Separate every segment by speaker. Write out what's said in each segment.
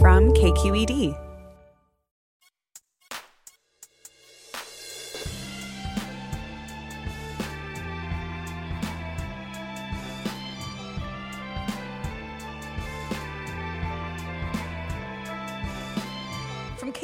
Speaker 1: From KQED.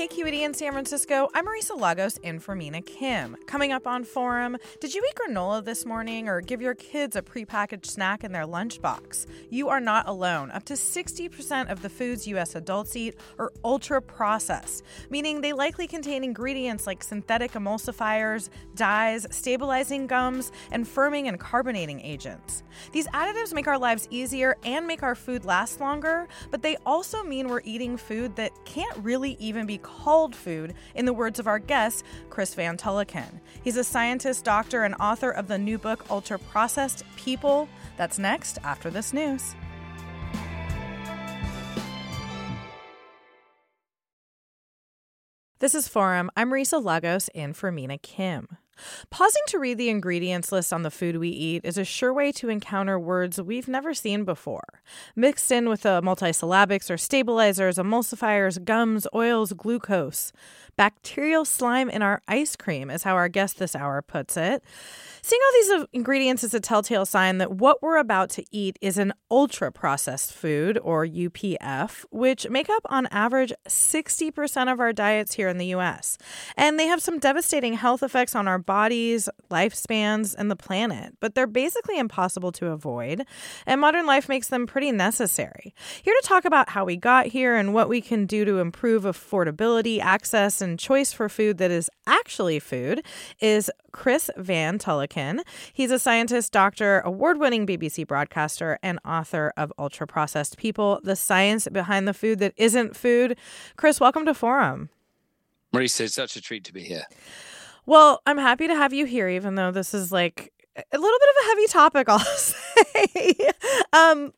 Speaker 1: KQED in San Francisco, I'm Marisa Lagos in for Mina Kim. Coming up on Forum, did you eat granola this morning or give your kids a prepackaged snack in their lunchbox? You are not alone. Up to 60% of the foods U.S. adults eat are ultra processed, meaning they likely contain ingredients like synthetic emulsifiers, dyes, stabilizing gums, and firming and carbonating agents. These additives make our lives easier and make our food last longer, but they also mean we're eating food that can't really even be called food, in the words of our guest, Chris Van Tulleken. He's a scientist, doctor, and author of the new book, Ultra Processed People. That's next after this news. This is Forum. I'm Marisa Lagos in for Mina Kim. Pausing to read the ingredients list on the food we eat is a sure way to encounter words we've never seen before. Mixed in with the multisyllabics are stabilizers, emulsifiers, gums, oils, glucose. Bacterial slime in our ice cream is how our guest this hour puts it. Seeing all these uh, ingredients is a telltale sign that what we're about to eat is an ultra processed food, or UPF, which make up on average 60% of our diets here in the US. And they have some devastating health effects on our bodies, lifespans, and the planet, but they're basically impossible to avoid. And modern life makes them pretty necessary. Here to talk about how we got here and what we can do to improve affordability, access, and choice for food that is actually food is Chris Van He's a scientist, doctor, award winning BBC broadcaster, and author of Ultra Processed People The Science Behind the Food That Isn't Food. Chris, welcome to Forum.
Speaker 2: Marisa, it's such a treat to be here.
Speaker 3: Well, I'm happy to have you here, even though this is like a little bit of a heavy topic, I'll say. um,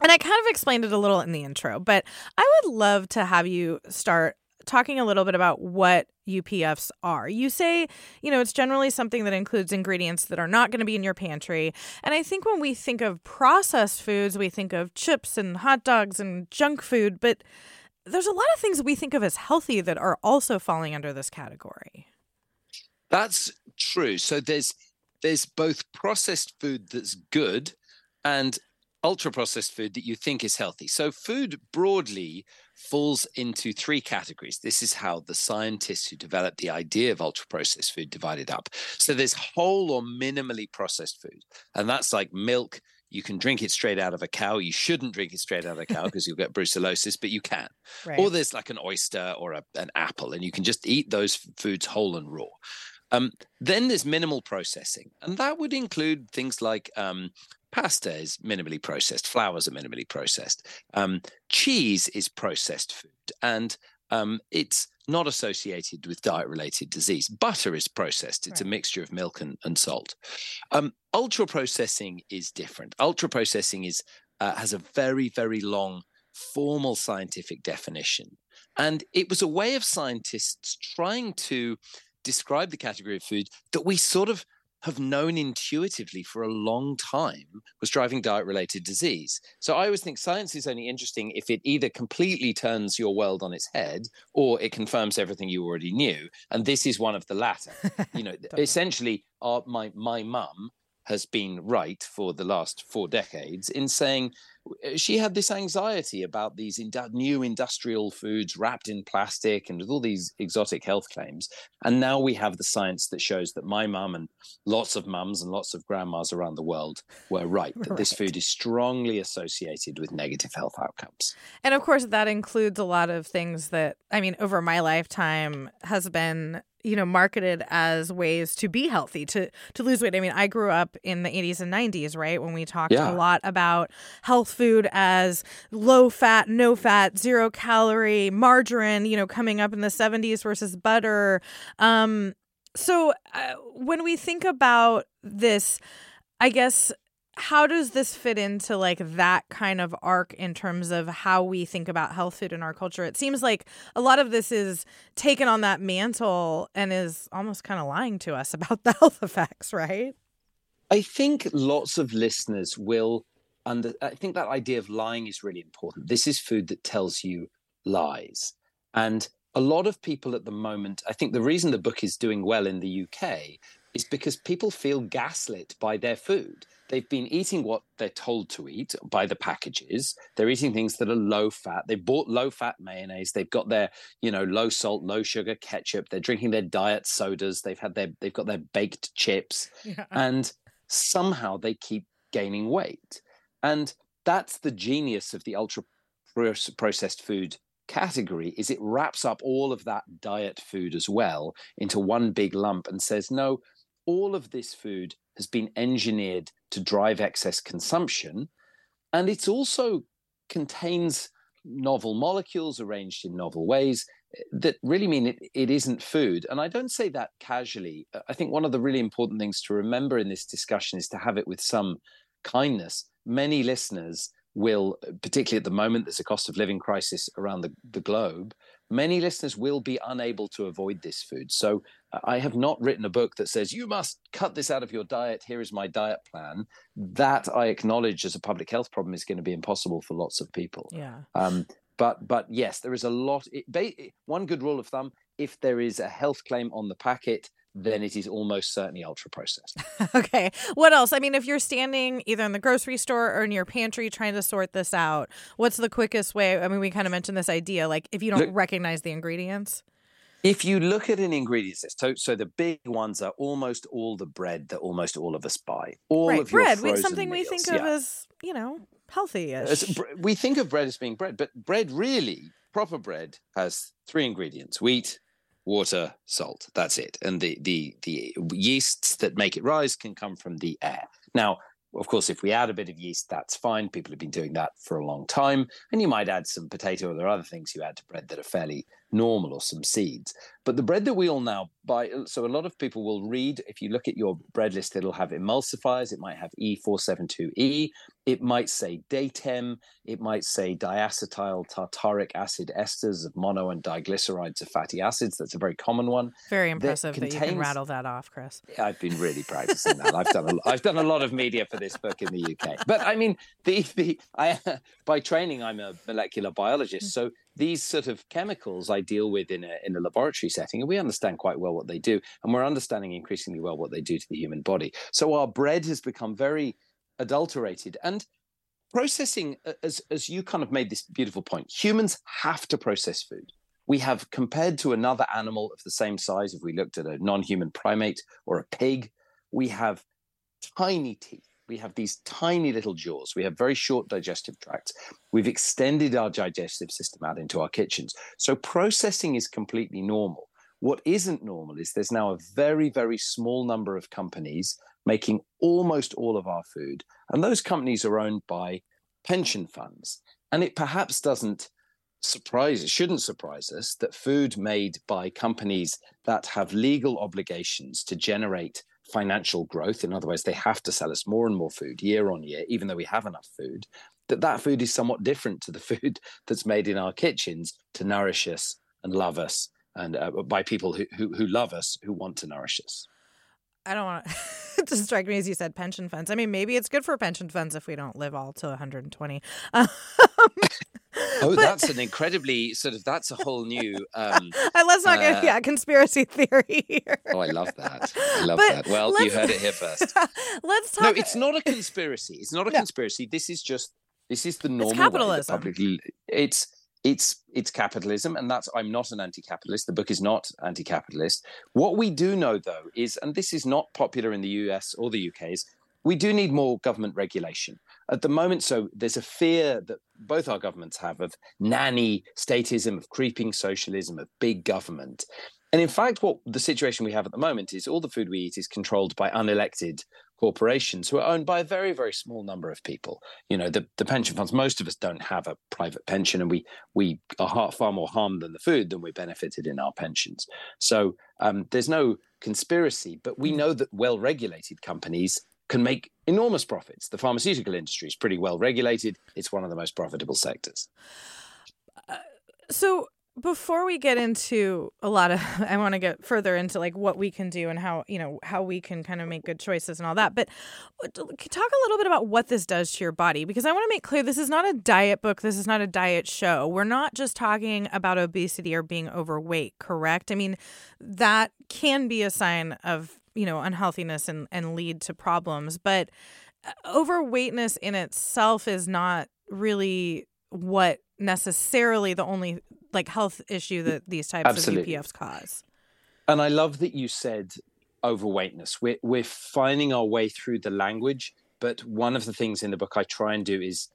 Speaker 3: and I kind of explained it a little in the intro, but I would love to have you start talking a little bit about what UPFs are. You say, you know, it's generally something that includes ingredients that are not going to be in your pantry. And I think when we think of processed foods, we think of chips and hot dogs and junk food, but there's a lot of things we think of as healthy that are also falling under this category.
Speaker 2: That's true. So there's there's both processed food that's good and ultra processed food that you think is healthy. So food broadly falls into three categories. This is how the scientists who developed the idea of ultra processed food divided up. So there's whole or minimally processed food, and that's like milk. You can drink it straight out of a cow. You shouldn't drink it straight out of a cow because you'll get brucellosis, but you can. Right. Or there's like an oyster or a, an apple, and you can just eat those foods whole and raw. Um, then there's minimal processing, and that would include things like um, Pasta is minimally processed. Flours are minimally processed. Um, cheese is processed food, and um, it's not associated with diet-related disease. Butter is processed; it's right. a mixture of milk and, and salt. Um, ultra processing is different. Ultra processing is uh, has a very, very long formal scientific definition, and it was a way of scientists trying to describe the category of food that we sort of have known intuitively for a long time was driving diet related disease. So I always think science is only interesting if it either completely turns your world on its head or it confirms everything you already knew. And this is one of the latter. you know, essentially, our, my my mum has been right for the last four decades in saying uh, she had this anxiety about these new industrial foods wrapped in plastic and with all these exotic health claims. And now we have the science that shows that my mum and lots of mums and lots of grandmas around the world were right that right. this food is strongly associated with negative health outcomes.
Speaker 1: And of course, that includes a lot of things that, I mean, over my lifetime has been you know marketed as ways to be healthy to to lose weight. I mean i grew up in the 80s and 90s right? When we talked yeah. a lot about health food as low fat no fat zero calorie margarine you know coming up in the 70s versus butter. Um so uh, when we think about this i guess how does this fit into like that kind of arc in terms of how we think about health food in our culture? It seems like a lot of this is taken on that mantle and is almost kind of lying to us about the health effects, right?
Speaker 2: I think lots of listeners will under I think that idea of lying is really important. This is food that tells you lies. And a lot of people at the moment, I think the reason the book is doing well in the UK is because people feel gaslit by their food. They've been eating what they're told to eat by the packages. They're eating things that are low fat. They bought low fat mayonnaise. They've got their, you know, low salt, low sugar ketchup. They're drinking their diet sodas. They've had their, they've got their baked chips, yeah. and somehow they keep gaining weight. And that's the genius of the ultra processed food category is it wraps up all of that diet food as well into one big lump and says no all of this food has been engineered to drive excess consumption. And it also contains novel molecules arranged in novel ways that really mean it, it isn't food. And I don't say that casually. I think one of the really important things to remember in this discussion is to have it with some kindness. Many listeners will, particularly at the moment, there's a cost of living crisis around the, the globe many listeners will be unable to avoid this food. So uh, I have not written a book that says you must cut this out of your diet. Here is my diet plan. That I acknowledge as a public health problem is going to be impossible for lots of people.
Speaker 1: Yeah.
Speaker 2: Um, but but yes, there is a lot. It, one good rule of thumb: if there is a health claim on the packet, then it is almost certainly ultra processed.
Speaker 1: okay. What else? I mean, if you're standing either in the grocery store or in your pantry trying to sort this out, what's the quickest way? I mean, we kind of mentioned this idea like if you don't Look, recognize the ingredients.
Speaker 2: If you look at an ingredients list, so, so the big ones are almost all the bread that almost all of us buy. All
Speaker 1: right,
Speaker 2: of
Speaker 1: bread,
Speaker 2: we,
Speaker 1: something
Speaker 2: meals,
Speaker 1: we think of as, you know, healthy
Speaker 2: We think of bread as being bread, but bread really, proper bread, has three ingredients wheat, water, salt. That's it. And the the the yeasts that make it rise can come from the air. Now, of course, if we add a bit of yeast, that's fine. People have been doing that for a long time. And you might add some potato or other things you add to bread that are fairly normal or some seeds. But the bread that we all now buy, so a lot of people will read, if you look at your bread list, it'll have emulsifiers. It might have E472E. It might say Datem. It might say diacetyl tartaric acid esters of mono and diglycerides of fatty acids. That's a very common one.
Speaker 1: Very impressive that, contains, that you can rattle that off, Chris.
Speaker 2: I've been really practicing that. I've done a, I've done a lot of media for this book in the UK. But I mean, the, the I, by training, I'm a molecular biologist. Mm. So these sort of chemicals I deal with in a, in a laboratory setting, and we understand quite well what they do, and we're understanding increasingly well what they do to the human body. So our bread has become very adulterated and processing as as you kind of made this beautiful point humans have to process food we have compared to another animal of the same size if we looked at a non-human primate or a pig we have tiny teeth we have these tiny little jaws. We have very short digestive tracts. We've extended our digestive system out into our kitchens. So processing is completely normal. What isn't normal is there's now a very, very small number of companies making almost all of our food. And those companies are owned by pension funds. And it perhaps doesn't surprise, it shouldn't surprise us that food made by companies that have legal obligations to generate financial growth in other words they have to sell us more and more food year on year even though we have enough food that that food is somewhat different to the food that's made in our kitchens to nourish us and love us and uh, by people who, who, who love us who want to nourish us
Speaker 1: I don't want to strike me as you said pension funds. I mean, maybe it's good for pension funds if we don't live all to 120. Um,
Speaker 2: Oh, but, that's an incredibly sort of that's a whole new. Um,
Speaker 1: let's not get uh, yeah conspiracy theory here.
Speaker 2: Oh, I love that. I love but that. Well, you heard it here first.
Speaker 1: let's talk.
Speaker 2: No, it's not a conspiracy. It's not a no. conspiracy. This is just this is the normal
Speaker 1: it's capitalism.
Speaker 2: Publicly, it's it's it's capitalism, and that's I'm not an anti-capitalist. The book is not anti-capitalist. What we do know, though, is and this is not popular in the US or the UK is we do need more government regulation at the moment. So there's a fear that both our governments have of nanny statism, of creeping socialism, of big government. And in fact, what the situation we have at the moment is all the food we eat is controlled by unelected corporations who are owned by a very, very small number of people. You know, the, the pension funds, most of us don't have a private pension and we we are far more harmed than the food than we benefited in our pensions. So um, there's no conspiracy, but we know that well regulated companies can make enormous profits. The pharmaceutical industry is pretty well regulated, it's one of the most profitable sectors.
Speaker 1: Uh, so, before we get into a lot of i want to get further into like what we can do and how you know how we can kind of make good choices and all that but uh, talk a little bit about what this does to your body because i want to make clear this is not a diet book this is not a diet show. We're not just talking about obesity or being overweight correct? I mean that can be a sign of you know unhealthiness and and lead to problems but uh, overweightness in itself is not really what necessarily the only like health issue that these types Absolutely. of UPFs cause.
Speaker 2: And I love that you said overweightness. We're we're finding our way through the language, but one of the things in the book I try and do is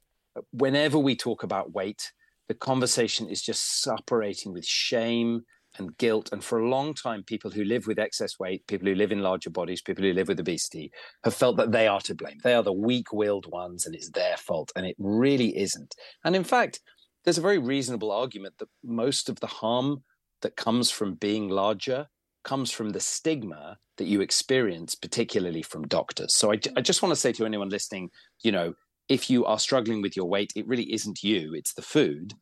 Speaker 2: whenever we talk about weight, the conversation is just separating with shame and guilt. And for a long time, people who live with excess weight, people who live in larger bodies, people who live with obesity, have felt that they are to blame. They are the weak willed ones and it's their fault. And it really isn't. And in fact, there's a very reasonable argument that most of the harm that comes from being larger comes from the stigma that you experience, particularly from doctors. So I, I mm. just want to say to anyone listening, you know, if you are struggling with your weight, it really isn't you, it's the food.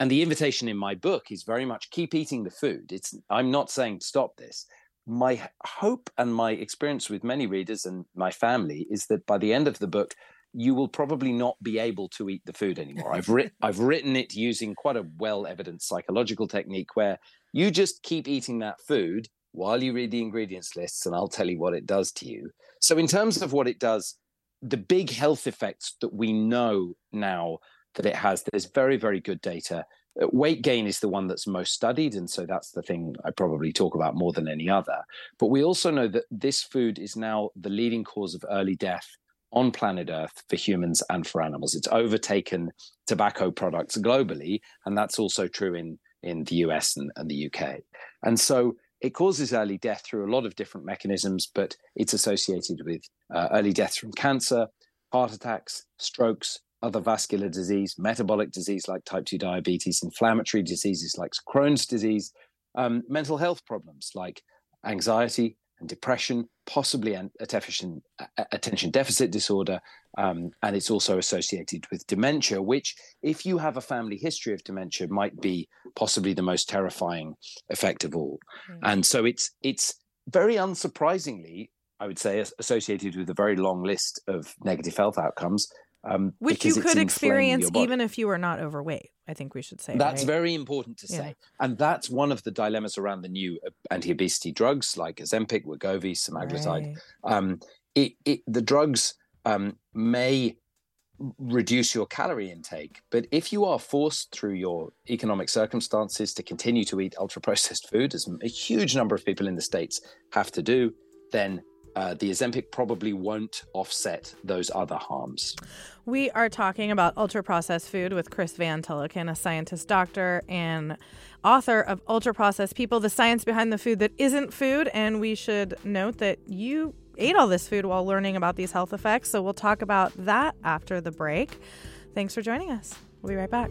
Speaker 2: And the invitation in my book is very much keep eating the food. It's I'm not saying stop this. My hope and my experience with many readers and my family is that by the end of the book, you will probably not be able to eat the food anymore. I've written I've written it using quite a well evidenced psychological technique where you just keep eating that food while you read the ingredients lists and I'll tell you what it does to you. So in terms of what it does, the big health effects that we know now that it has, there's very very good data. Uh, weight gain is the one that's most studied and so that's the thing I probably talk about more than any other. But we also know that this food is now the leading cause of early death on planet Earth for humans and for animals. It's overtaken tobacco products globally, and that's also true in, in the US and, and the UK. And so it causes early death through a lot of different mechanisms, but it's associated with uh, early deaths from cancer, heart attacks, strokes, other vascular disease, metabolic disease like type 2 diabetes, inflammatory diseases like Crohn's disease, um, mental health problems like anxiety, and depression, possibly an attention, attention deficit disorder, um, and it's also associated with dementia, which, if you have a family history of dementia, might be possibly the most terrifying effect of all. Mm. And so it's it's very unsurprisingly, I would say, associated with a very long list of negative health outcomes,
Speaker 1: um, Which you could experience even if you are not overweight. I think we should say
Speaker 2: that's
Speaker 1: right?
Speaker 2: very important to say, yeah. and that's one of the dilemmas around the new uh, anti-obesity drugs like Ozempic, Wegovy, semaglutide. Right. Um, it, it, the drugs um, may reduce your calorie intake, but if you are forced through your economic circumstances to continue to eat ultra-processed food, as a huge number of people in the states have to do, then uh, the Ozempic probably won't offset those other harms.
Speaker 1: We are talking about ultra processed food with Chris Van Tulleken, a scientist doctor and author of Ultra Processed People The Science Behind the Food That Isn't Food. And we should note that you ate all this food while learning about these health effects. So we'll talk about that after the break. Thanks for joining us. We'll be right back.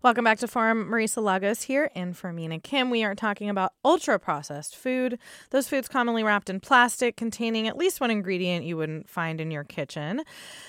Speaker 1: Welcome back to Forum. Marisa Lagos here, and for Mina Kim, we are talking about ultra processed food. Those foods commonly wrapped in plastic, containing at least one ingredient you wouldn't find in your kitchen.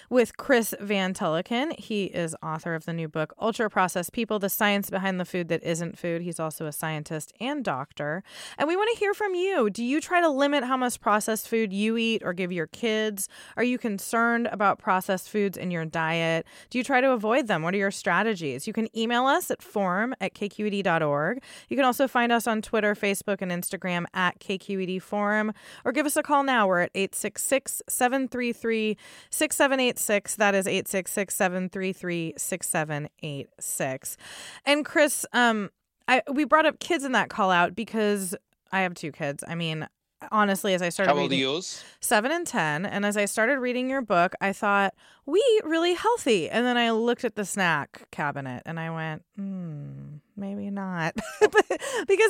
Speaker 1: With Chris Van Tulleken, he is author of the new book Ultra Processed People: The Science Behind the Food That Isn't Food. He's also a scientist and doctor, and we want to hear from you. Do you try to limit how much processed food you eat or give your kids? Are you concerned about processed foods in your diet? Do you try to avoid them? What are your strategies? You can email us at forum at kqed.org. You can also find us on Twitter, Facebook, and Instagram at KQED Forum, or give us a call now. We're at 866 733 6786. That is 866 733 6786. And Chris, um, I, we brought up kids in that call out because I have two kids. I mean, honestly, as I started
Speaker 2: How old
Speaker 1: reading,
Speaker 2: yours?
Speaker 1: seven and 10. And as I started reading your book, I thought, we eat really healthy. And then I looked at the snack cabinet and I went, hmm, maybe not. because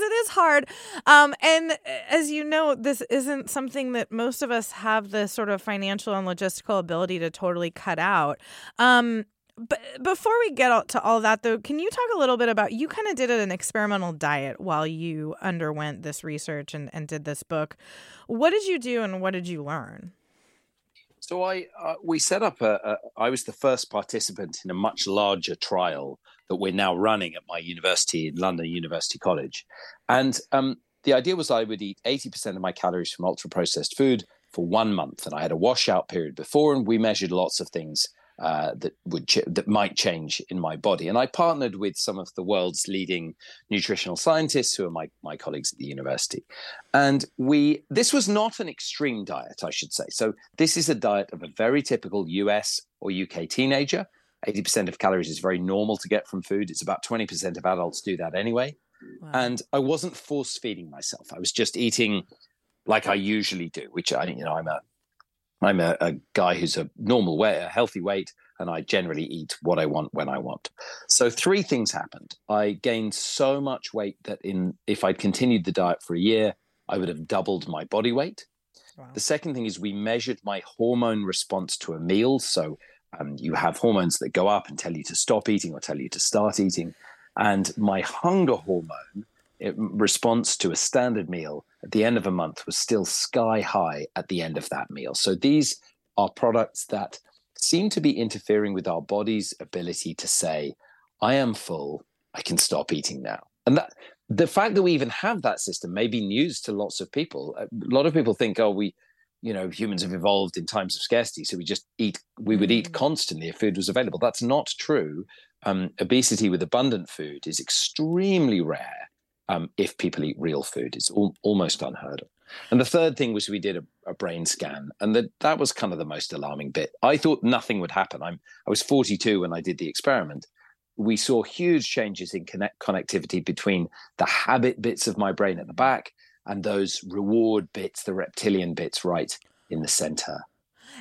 Speaker 1: it is hard. Um, and as you know, this isn't something that most of us have the sort of financial and logistical ability to totally cut out. Um, but before we get to all that, though, can you talk a little bit about you kind of did an experimental diet while you underwent this research and, and did this book. What did you do and what did you learn?
Speaker 2: So I uh, we set up a, a. I was the first participant in a much larger trial that we're now running at my university in London University College, and um, the idea was I would eat eighty percent of my calories from ultra processed food for one month, and I had a washout period before, and we measured lots of things uh, that would ch- that might change in my body. And I partnered with some of the world's leading nutritional scientists, who are my my colleagues at the university. And we this was not an extreme diet, I should say. So this is a diet of a very typical US or UK teenager. 80% of calories is very normal to get from food. It's about 20% of adults do that anyway.
Speaker 1: Wow.
Speaker 2: And I wasn't force feeding myself. I was just eating like I usually do, which I, you know, I'm a I'm a, a, guy who's a normal weight, a healthy weight, and I generally eat what I want when I want. So three things happened. I gained so much weight that in if I'd continued the diet for a year, I would have doubled my body weight.
Speaker 1: Wow.
Speaker 2: The second thing is we measured my hormone response to a meal. So um, you have hormones that go up and tell you to stop eating or tell you to start eating. And my hunger hormone response to a standard meal at the end of a month was still sky high at the end of that meal. So these are products that seem to be interfering with our body's ability to say, I am full, I can stop eating now. And that the fact that we even have that system may be news to lots of people. A lot of people think, oh, we, you know, humans have evolved in times of scarcity, so we just eat, we would eat constantly if food was available. That's not true. Um, obesity with abundant food is extremely rare um, if people eat real food. It's al- almost unheard of. And the third thing was we did a, a brain scan, and that that was kind of the most alarming bit. I thought nothing would happen. I'm I was 42 when I did the experiment. We saw huge changes in connect, connectivity between the habit bits of my brain at the back and those reward bits, the reptilian bits, right in the center.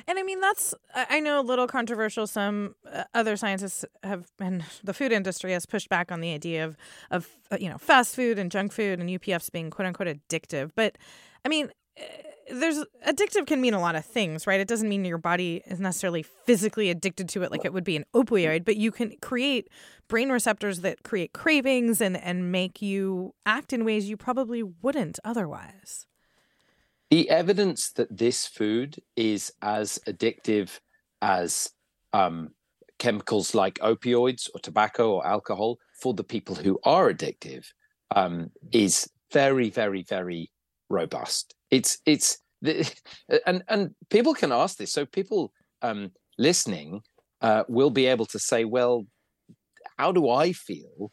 Speaker 1: And I mean, that's, I know a little controversial. Some uh, other scientists have, and the food industry has pushed back on the idea of, of uh, you know, fast food and junk food and UPFs being quote unquote addictive. But I mean, uh, there's addictive can mean a lot of things, right? It doesn't mean your body is necessarily physically addicted to it like it would be an opioid, but you can create brain receptors that create cravings and, and make you act in ways you probably wouldn't otherwise.
Speaker 2: The evidence that this food is as addictive as um, chemicals like opioids or tobacco or alcohol for the people who are addictive um, is very, very, very robust. It's it's the, and and people can ask this, so people um, listening uh, will be able to say, well, how do I feel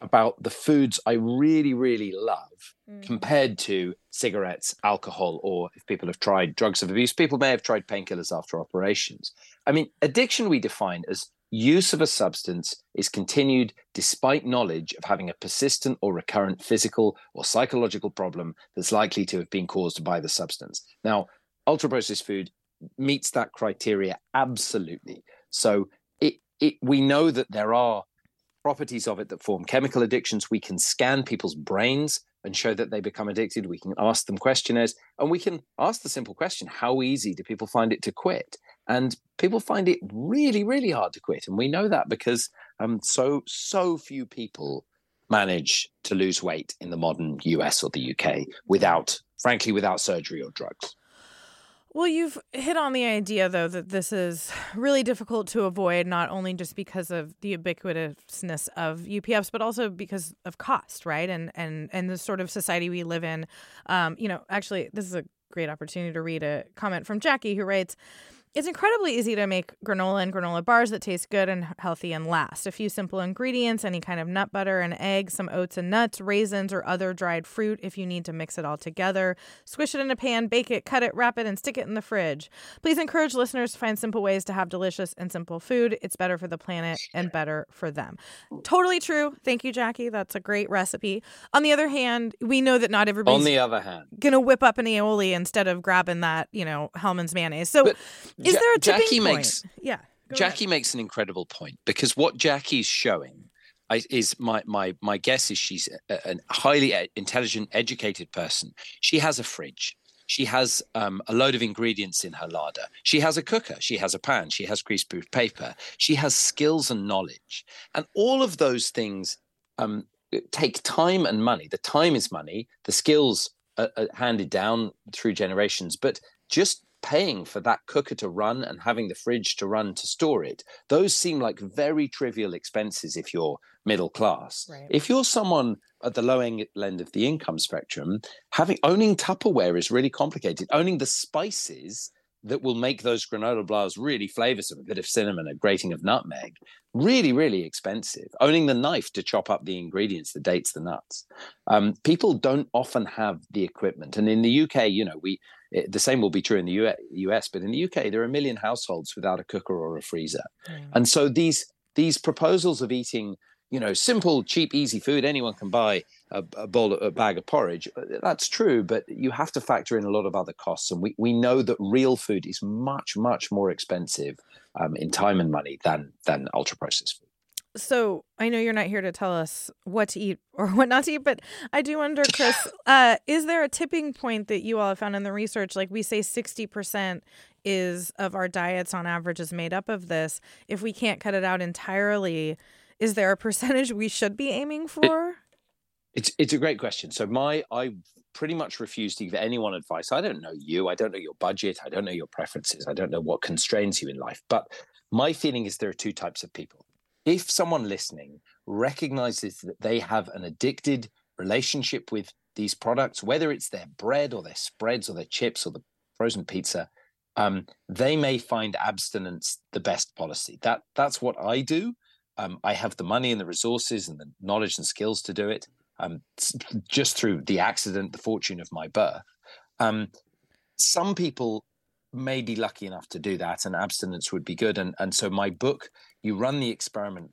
Speaker 2: about the foods I really, really love mm. compared to cigarettes, alcohol, or if people have tried drugs of abuse, people may have tried painkillers after operations. I mean, addiction we define as use of a substance is continued despite knowledge of having a persistent or recurrent physical or psychological problem that's likely to have been caused by the substance. Now, ultra processed food meets that criteria absolutely. So it, it we know that there are properties of it that form chemical addictions. We can scan people's brains and show that they become addicted. We can ask them questionnaires and we can ask the simple question how easy do people find it to quit? And people find it really, really hard to quit. And we know that because um, so, so few people manage to lose weight in the modern US or the UK without, frankly, without surgery or drugs.
Speaker 1: Well, you've hit on the idea, though, that this is really difficult to avoid, not only just because of the ubiquitousness of UPFs, but also because of cost, right? And and and the sort of society we live in. Um, you know, actually, this is a great opportunity to read a comment from Jackie who writes. It's incredibly easy to make granola and granola bars that taste good and healthy and last. A few simple ingredients, any kind of nut butter and egg, some oats and nuts, raisins, or other dried fruit if you need to mix it all together. Squish it in a pan, bake it, cut it, wrap it, and stick it in the fridge. Please encourage listeners to find simple ways to have delicious and simple food. It's better for the planet and better for them. Totally true. Thank you, Jackie. That's a great recipe. On the other hand, we know that not everybody's
Speaker 2: on the other hand
Speaker 1: gonna whip up an aioli instead of grabbing that, you know, Hellmann's mayonnaise. So but- is ja- there a tipping Jackie
Speaker 2: point? makes
Speaker 1: yeah.
Speaker 2: Jackie ahead. makes an incredible point because what Jackie's showing I, is my my my guess is she's a, a highly intelligent, educated person. She has a fridge. She has um, a load of ingredients in her larder. She has a cooker. She has a pan. She has greaseproof paper. She has skills and knowledge, and all of those things um, take time and money. The time is money. The skills are, are handed down through generations, but just paying for that cooker to run and having the fridge to run to store it those seem like very trivial expenses if you're middle class. Right. if you're someone at the low end of the income spectrum having owning tupperware is really complicated. Owning the spices that will make those granola bars really flavorsome a bit of cinnamon a grating of nutmeg really really expensive. Owning the knife to chop up the ingredients the dates the nuts. Um, people don't often have the equipment. And in the uk you know we it, the same will be true in the US, but in the UK, there are a million households without a cooker or a freezer. Mm. And so these these proposals of eating, you know, simple, cheap, easy food, anyone can buy a, a bowl, a bag of porridge. Uh, that's true, but you have to factor in a lot of other costs. And we, we know that real food is much, much more expensive um, in time and money than than ultra processed food.
Speaker 1: So I know you're not here to tell us what to eat or what not to eat, but I do wonder, Chris, uh, is there a tipping point that you all have found in the research? Like we say, sixty percent is of our diets on average is made up of this. If we can't cut it out entirely, is there a percentage we should be aiming for? It,
Speaker 2: it's it's a great question. So my I pretty much refuse to give anyone advice. I don't know you. I don't know your budget. I don't know your preferences. I don't know what constrains you in life. But my feeling is there are two types of people if someone listening recognizes that they have an addicted relationship with these products, whether it's their bread or their spreads or their chips or the frozen pizza, um, they may find abstinence the best policy. That that's what I do. Um, I have the money and the resources and the knowledge and skills to do it. Um, just through the accident, the fortune of my birth. Um, some people may be lucky enough to do that, and abstinence would be good. And and so my book you run the experiment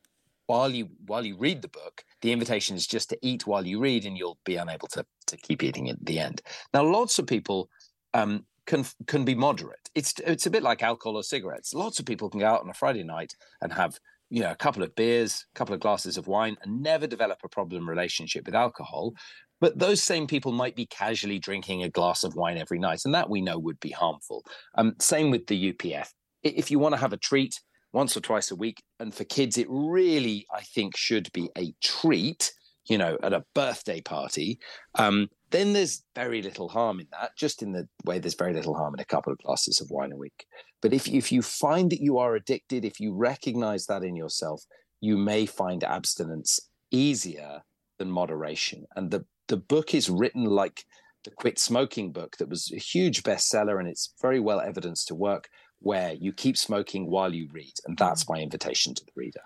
Speaker 2: while you while you read the book the invitation is just to eat while you read and you'll be unable to to keep eating at the end. Now lots of people um, can can be moderate. It's it's a bit like alcohol or cigarettes. Lots of people can go out on a friday night and have you know a couple of beers a couple of glasses of wine and never develop a problem relationship with alcohol. But those same people might be casually drinking a glass of wine every night and that we know would be harmful. Um, same with the upf if you want to have a treat once or twice a week. And for kids, it really, I think, should be a treat, you know, at a birthday party. Um, then there's very little harm in that, just in the way there's very little harm in a couple of glasses of wine a week. But if, if you find that you are addicted, if you recognize that in yourself, you may find abstinence easier than moderation. And the, the book is written like the Quit Smoking book that was a huge bestseller and it's very well evidenced to work where you keep smoking while you read. And that's mm. my invitation to the reader.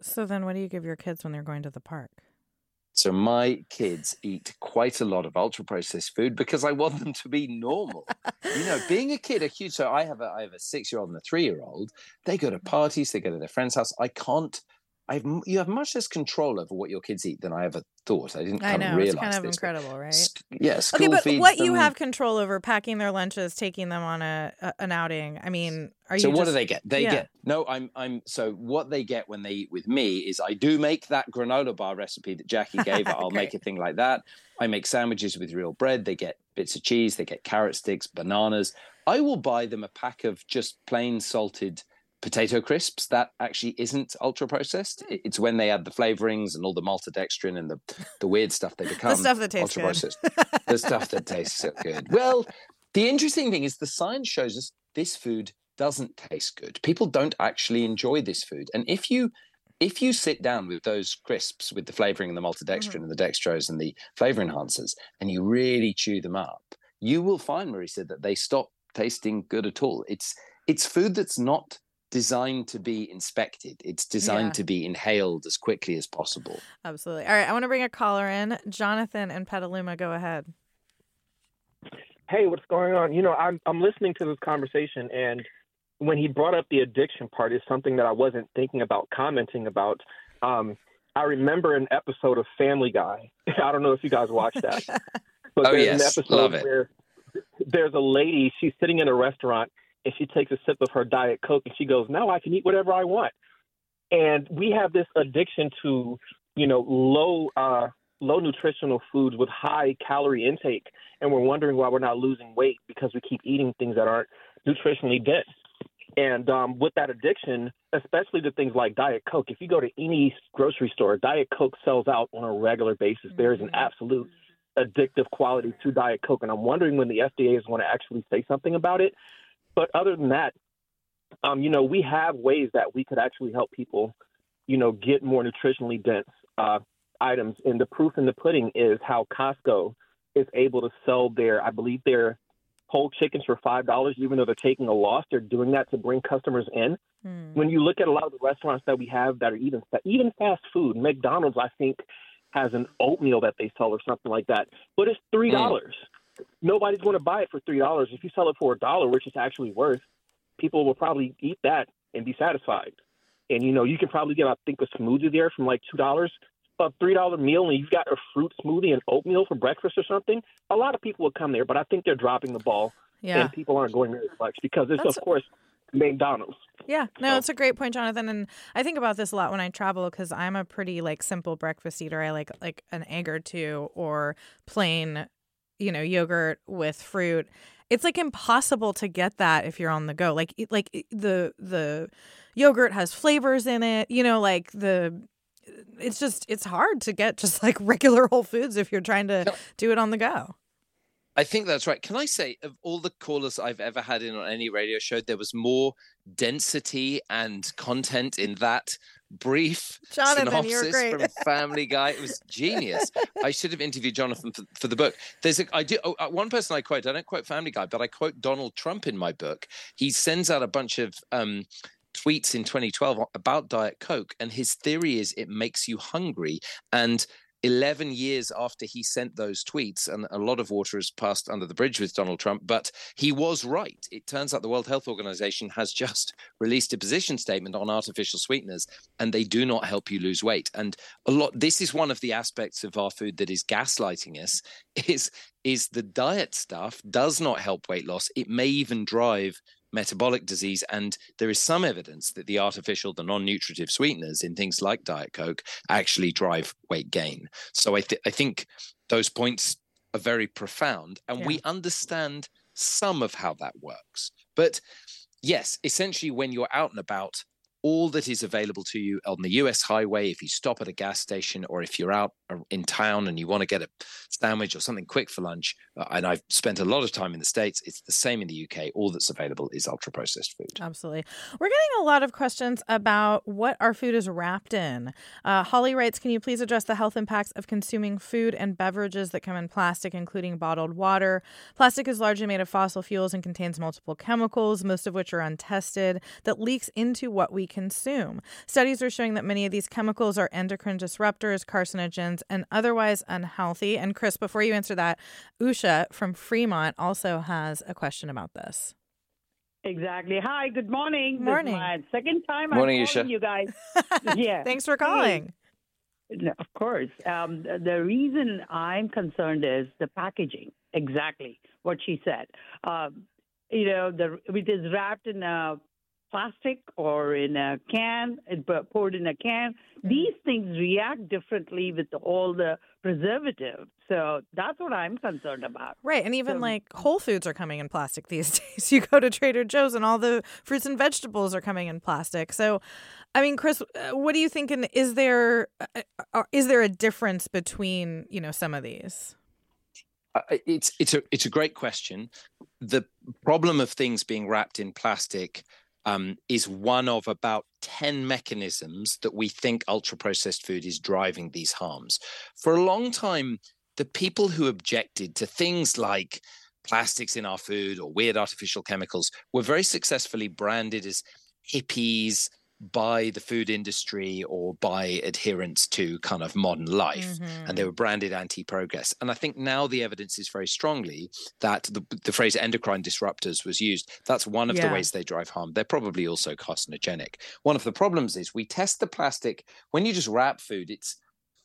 Speaker 1: So then what do you give your kids when they're going to the park?
Speaker 2: So my kids eat quite a lot of ultra processed food because I want them to be normal. you know, being a kid, a huge. So I have a I have a six year old and a three year old. They go to parties, they go to their friend's house. I can't I've, you have much less control over what your kids eat than I ever thought. I didn't. I know
Speaker 1: it's kind of this, incredible, right?
Speaker 2: Sc- yeah.
Speaker 1: okay, but what
Speaker 2: them.
Speaker 1: you have control over packing their lunches, taking them on a, a an outing. I mean, are you?
Speaker 2: So
Speaker 1: what
Speaker 2: do they get? They yeah. get no. I'm I'm. So what they get when they eat with me is I do make that granola bar recipe that Jackie gave. I'll make a thing like that. I make sandwiches with real bread. They get bits of cheese. They get carrot sticks, bananas. I will buy them a pack of just plain salted potato crisps that actually isn't ultra processed. Hmm. It's when they add the flavorings and all the maltodextrin and the, the weird stuff they become
Speaker 1: the stuff that tastes ultra processed.
Speaker 2: the stuff that tastes so good. Well, the interesting thing is the science shows us this food doesn't taste good. People don't actually enjoy this food. And if you if you sit down with those crisps with the flavoring and the maltodextrin mm-hmm. and the dextrose and the flavor enhancers and you really chew them up, you will find, Marisa, that they stop tasting good at all. It's it's food that's not designed to be inspected. It's designed yeah. to be inhaled as quickly as possible.
Speaker 1: Absolutely. All right, I want to bring a caller in. Jonathan and Petaluma, go ahead.
Speaker 4: Hey, what's going on? You know, I'm I'm listening to this conversation and when he brought up the addiction part is something that I wasn't thinking about commenting about. Um, I remember an episode of Family Guy. I don't know if you guys watched that.
Speaker 2: But oh, there's yes. an episode Love it. where
Speaker 4: there's a lady, she's sitting in a restaurant and she takes a sip of her diet coke and she goes, "Now I can eat whatever I want." And we have this addiction to, you know, low uh, low nutritional foods with high calorie intake, and we're wondering why we're not losing weight because we keep eating things that aren't nutritionally dense. And um, with that addiction, especially to things like Diet Coke, if you go to any grocery store, Diet Coke sells out on a regular basis. Mm-hmm. There is an mm-hmm. absolute addictive quality to Diet Coke, and I'm wondering when the FDA is going to actually say something about it but other than that, um, you know, we have ways that we could actually help people, you know, get more nutritionally dense uh, items. And the proof in the pudding is how Costco is able to sell their, I believe, their whole chickens for five dollars, even though they're taking a loss. They're doing that to bring customers in. Mm. When you look at a lot of the restaurants that we have that are even even fast food, McDonald's, I think, has an oatmeal that they sell or something like that, but it's three dollars. Mm nobody's going to buy it for three dollars. If you sell it for a dollar, which it's actually worth, people will probably eat that and be satisfied. And you know, you can probably get I think a smoothie there from like two dollars, a three dollar meal, and you've got a fruit smoothie and oatmeal for breakfast or something. A lot of people will come there, but I think they're dropping the ball, yeah. and people aren't going there as much because it's That's... of course McDonald's.
Speaker 1: Yeah, no, it's a great point, Jonathan. And I think about this a lot when I travel because I'm a pretty like simple breakfast eater. I like like an egg or two or plain you know, yogurt with fruit. It's like impossible to get that if you're on the go. Like like the the yogurt has flavors in it, you know, like the it's just it's hard to get just like regular whole foods if you're trying to do it on the go.
Speaker 2: I think that's right. Can I say, of all the callers I've ever had in on any radio show, there was more density and content in that brief
Speaker 1: Jonathan,
Speaker 2: synopsis from Family Guy. It was genius. I should have interviewed Jonathan for, for the book. There's a, I do oh, uh, one person I quote. I don't quote Family Guy, but I quote Donald Trump in my book. He sends out a bunch of um, tweets in 2012 about Diet Coke, and his theory is it makes you hungry and 11 years after he sent those tweets, and a lot of water has passed under the bridge with Donald Trump, but he was right. It turns out the World Health Organization has just released a position statement on artificial sweeteners, and they do not help you lose weight. And a lot, this is one of the aspects of our food that is gaslighting us is, is the diet stuff does not help weight loss. It may even drive metabolic disease. And there is some evidence that the artificial, the non nutritive sweeteners in things like Diet Coke actually drive weight gain. So I, th- I think those points are very profound. And yeah. we understand some of how that works. But yes, essentially, when you're out and about, all that is available to you on the US highway if you stop at a gas station or if you're out in town and you want to get a sandwich or something quick for lunch. Uh, and I've spent a lot of time in the States. It's the same in the UK. All that's available is ultra processed food.
Speaker 1: Absolutely. We're getting a lot of questions about what our food is wrapped in. Uh, Holly writes Can you please address the health impacts of consuming food and beverages that come in plastic, including bottled water? Plastic is largely made of fossil fuels and contains multiple chemicals, most of which are untested, that leaks into what we consume. Studies are showing that many of these chemicals are endocrine disruptors, carcinogens, and otherwise unhealthy. And Chris, before you answer that, Usha from Fremont also has a question about this.
Speaker 5: Exactly. Hi, good morning.
Speaker 1: Morning.
Speaker 5: my second time
Speaker 2: morning,
Speaker 5: I'm calling
Speaker 2: Usha.
Speaker 5: you guys. yeah.
Speaker 1: Thanks for calling.
Speaker 5: No, of course. Um, the reason I'm concerned is the packaging. Exactly what she said. Um, you know, the it is wrapped in a plastic or in a can, it poured in a can. These things react differently with all the preservatives. So that's what I'm concerned about.
Speaker 1: Right. And even
Speaker 5: So-
Speaker 1: like Whole Foods are coming in plastic these days. You go to Trader Joe's and all the fruits and vegetables are coming in plastic. So, I mean, Chris, uh, what do you think? And is there uh, uh, is there a difference between you know some of these?
Speaker 2: Uh, it's it's a it's a great question. The problem of things being wrapped in plastic um, is one of about ten mechanisms that we think ultra processed food is driving these harms. For a long time, the people who objected to things like plastics in our food or weird artificial chemicals were very successfully branded as hippies by the food industry or by adherents to kind of modern life and they mm-hmm. were branded anti-progress. And I think now the evidence is very strongly that the, the phrase endocrine disruptors was used. That's one of
Speaker 1: Yeah.
Speaker 2: the ways they drive harm. They're probably also carcinogenic. One of the problems is we test the plastic when you just wrap food. It's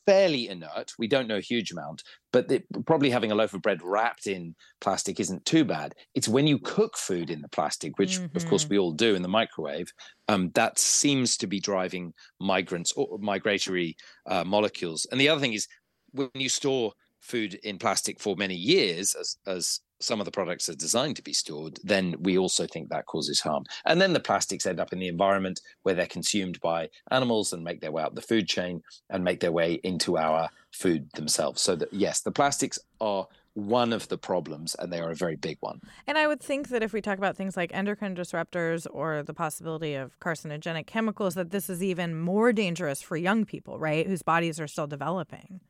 Speaker 2: fairly inert. We don't know a huge amount, but the, probably having a loaf of bread wrapped in plastic isn't too bad. It's when you cook food in the plastic, which of course
Speaker 1: Mhm.
Speaker 2: we all do in the microwave, um, that seems to be driving migrants or migratory uh, molecules. And the other thing is when you store food in plastic for many years, as as some of the products are designed to be stored, then we also think that causes harm. And then the plastics end up in the environment where they're consumed by animals and make their way up the food chain and make their way into our food themselves. So that yes, the plastics are one of the problems and they are a very big one.
Speaker 1: And I would think that if we talk about things like endocrine disruptors or the possibility of carcinogenic chemicals, that this is even more dangerous for young people, right? Whose bodies are still developing.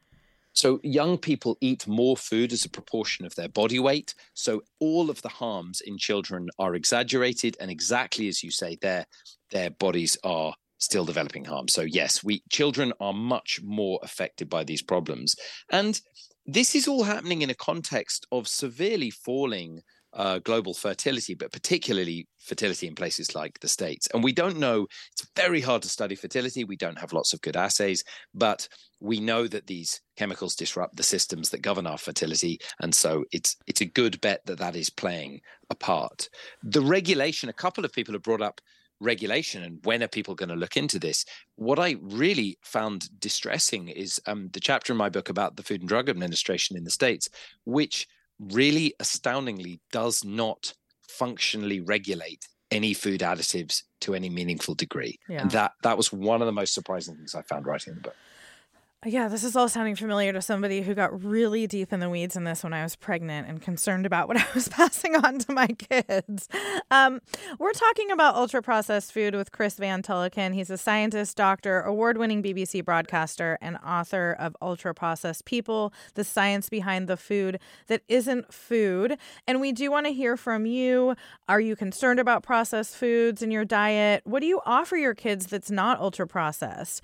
Speaker 2: So young people eat more food as a proportion of their body weight. So all of the harms in children are exaggerated, and exactly as you say, their their bodies are still developing harm. So yes, we children are much more affected by these problems, and this is all happening in a context of severely falling uh, global fertility, but particularly fertility in places like the States. And we don't know, it's very hard to study fertility. We don't have lots of good assays, but we know that these chemicals disrupt the systems that govern our fertility. And so it's, it's a good bet that that is playing a part. The regulation, a couple of people have brought up regulation and when are people going to look into this what i really found distressing is um, the chapter in my book about the food and drug administration in the states which really astoundingly does not functionally regulate any food additives to any meaningful degree
Speaker 1: Yeah.
Speaker 2: and that that was one of the most surprising things i found writing the book
Speaker 1: Yeah, this is all sounding familiar to somebody who got really deep in the weeds in this when I was pregnant and concerned about what I was passing on to my kids. Um, we're talking about ultra processed food with Chris Van Tulleken. He's a scientist, doctor, award winning BBC broadcaster, and author of Ultra Processed People The Science Behind the Food That Isn't Food. And we do want to hear from you. Are you concerned about processed foods in your diet? What do you offer your kids that's not ultra processed?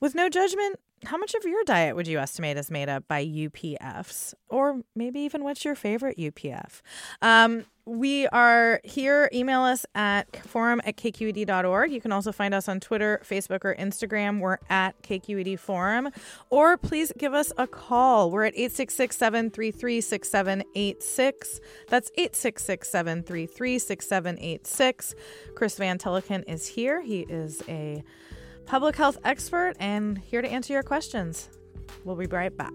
Speaker 1: With no judgment, how much of your diet would you estimate is made up by UPFs? Or maybe even what's your favorite UPF? Um, we are here. Email us at forum at kqed.org. You can also find us on Twitter, Facebook, or Instagram. We're at KQED Forum. Or please give us a call. We're at 866 733 6786. That's 866 733 6786. Chris Van Tulleken is here. He is a public health expert and here to answer your questions. We'll be right back.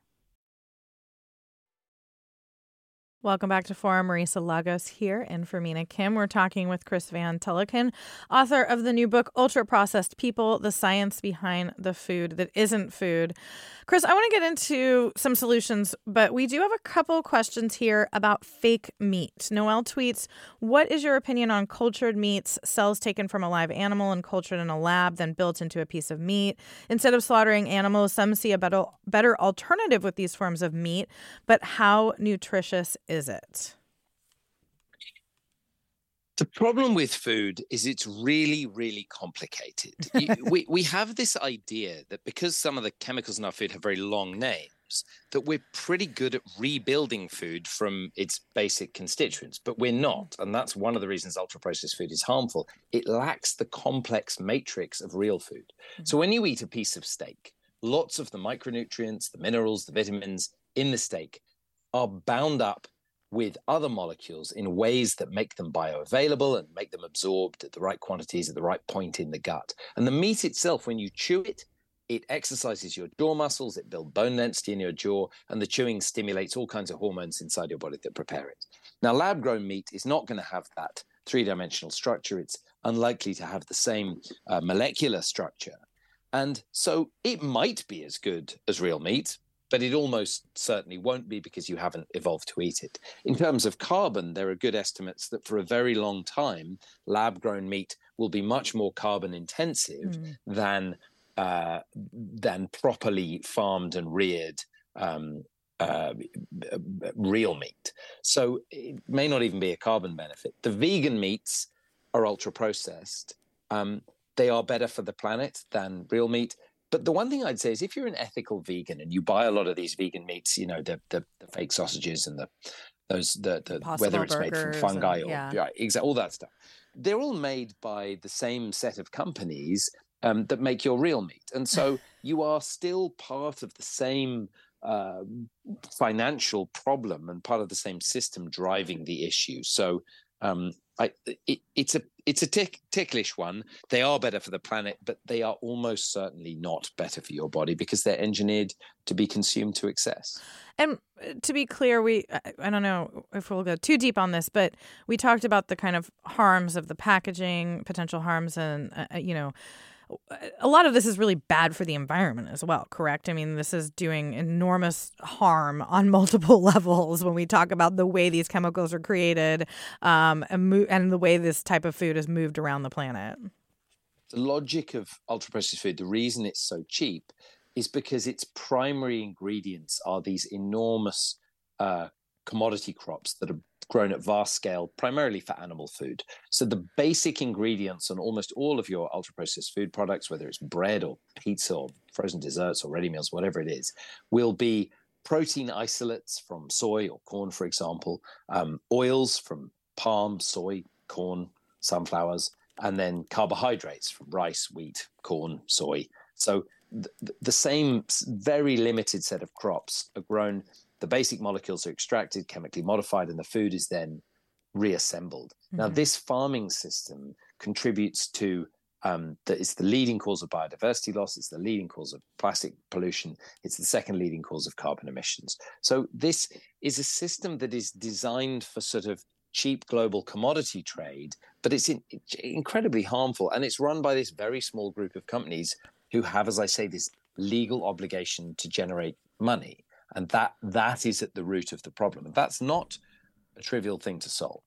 Speaker 1: Welcome back to Forum. Marisa Lagos here and for Mina Kim. We're talking with Chris Van Tulleken, author of the new book, Ultra Processed People The Science Behind the Food That Isn't Food. Chris, I want to get into some solutions, but we do have a couple questions here about fake meat. Noel tweets, What is your opinion on cultured meats, cells taken from a live animal and cultured in a lab, then built into a piece of meat? Instead of slaughtering animals, some see a better alternative with these forms of meat, but how nutritious is it?
Speaker 2: The problem with food is it's really, really complicated. we, we have this idea that because some of the chemicals in our food have very long names, that we're pretty good at rebuilding food from its basic constituents, but we're not. And that's one of the reasons ultra processed food is harmful. It lacks the complex matrix of real food. Mm-hmm. So when you eat a piece of steak, lots of the micronutrients, the minerals, the vitamins in the steak are bound up with other molecules in ways that make them bioavailable and make them absorbed at the right quantities at the right point in the gut. And the meat itself, when you chew it, it exercises your jaw muscles, it builds bone density in your jaw, and the chewing stimulates all kinds of hormones inside your body that prepare it. Now, lab grown meat is not going to have that three dimensional structure. It's unlikely to have the same uh, molecular structure. And so it might be as good as real meat, but it almost certainly won't be because you haven't evolved to eat it. In terms of carbon, there are good estimates that for a very long time, lab grown meat will be much more carbon intensive mm. than uh, than properly farmed and reared um, uh, real meat. So it may not even be a carbon benefit. The vegan meats are ultra processed. Um, they are better for the planet than real meat. But the one thing I'd say is if you're an ethical vegan and you buy a lot of these vegan meats, you know, the the, the fake sausages and the those the, the whether it's made from fungi and, yeah. or yeah, exactly all that stuff. They're all made by the same set of companies um, that make your real meat. And so you are still part of the same uh, financial problem and part of the same system driving the issue. So um, I, it, it's a it's a tick, ticklish one. They are better for the planet, but they are almost certainly not better for your body because they're engineered to be consumed to excess.
Speaker 1: And uh, to be clear, we I don't know if we'll go too deep on this, but we talked about the kind of harms of the packaging, potential harms, and uh, uh you know a lot of this is really bad for the environment as well, correct? I mean, this is doing enormous harm on multiple levels when we talk about the way these chemicals are created um, and, mo- and the way this type of food is moved around the planet.
Speaker 2: The logic of ultra processed food, the reason it's so cheap is because its primary ingredients are these enormous uh, commodity crops that are grown at vast scale, primarily for animal food. So the basic ingredients on almost all of your ultra processed food products, whether it's bread or pizza or frozen desserts or ready meals, whatever it is, will be protein isolates from soy or corn, for example, um, oils from palm, soy, corn, sunflowers, and then carbohydrates from rice, wheat, corn, soy. So th- the same very limited set of crops are grown the basic molecules are extracted, chemically modified, and the food is then reassembled. Mm-hmm. Now, this farming system contributes to um, that it's the leading cause of biodiversity loss. It's the leading cause of plastic pollution. It's the second leading cause of carbon emissions. So this is a system that is designed for sort of cheap global commodity trade, but it's in, incredibly harmful. And it's run by this very small group of companies who have, as I say, this legal obligation to generate money. And that that is at the root of the problem and that's not a trivial thing to solve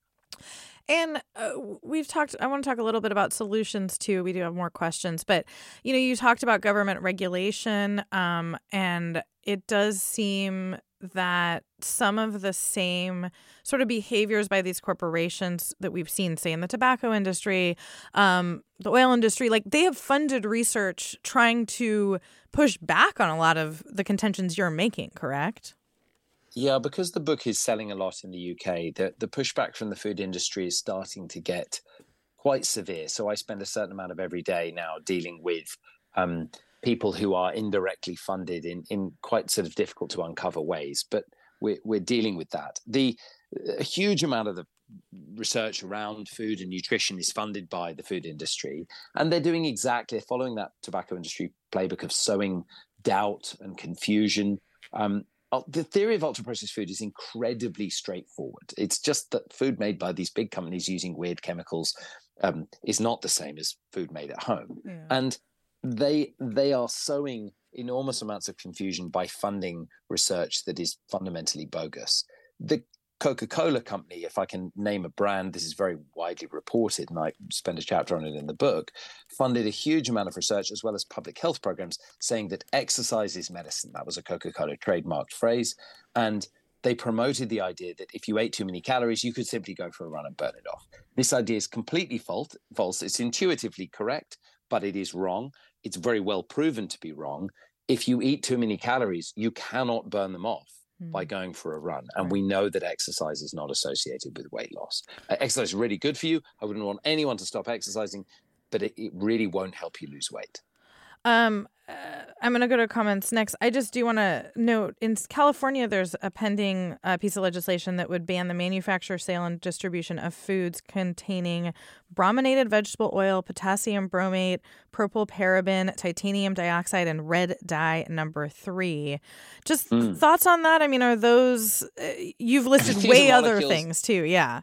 Speaker 1: and uh, we've talked, I want to talk a little bit about solutions too. We do have more questions, but you know, you talked about government regulation, um, and it does seem that some of the same sort of behaviors by these corporations that we've seen, say in the tobacco industry, um, the oil industry, like they have funded research trying to push back on a lot of the contentions you're making, correct?
Speaker 2: Yeah, because the book is selling a lot in the UK, the, the pushback from the food industry is starting to get quite severe. So I spend a certain amount of every day now dealing with um, people who are indirectly funded in, in quite sort of difficult to uncover ways. But we're, we're dealing with that. The a huge amount of the research around food and nutrition is funded by the food industry, and they're doing exactly following that tobacco industry playbook of sowing doubt and confusion. Um, the theory of ultra processed food is incredibly straightforward. It's just that food made by these big companies using weird chemicals um, is not the same as food made at home, yeah. and they they are sowing enormous amounts of confusion by funding research that is fundamentally bogus. The Coca Cola Company, if I can name a brand, this is very widely reported, and I spend a chapter on it in the book, funded a huge amount of research as well as public health programs saying that exercise is medicine. That was a Coca Cola trademarked phrase. And they promoted the idea that if you ate too many calories, you could simply go for a run and burn it off. This idea is completely false. It's intuitively correct, but it is wrong. It's very well proven to be wrong. If you eat too many calories, you cannot burn them off mm. by going for a run. And right. we know that exercise is not associated with weight loss. Uh, exercise is really good for you. I wouldn't want anyone to stop exercising, but it, it really won't help you lose weight.
Speaker 1: Um, uh, I'm going to go to comments next. I just do want to note in California, there's a pending uh, piece of legislation that would ban the manufacture, sale, and distribution of foods containing brominated vegetable oil, potassium bromate, propyl paraben, titanium dioxide, and red dye number three. Just mm. thoughts on that? I mean, are those, uh, you've listed way other things too. Yeah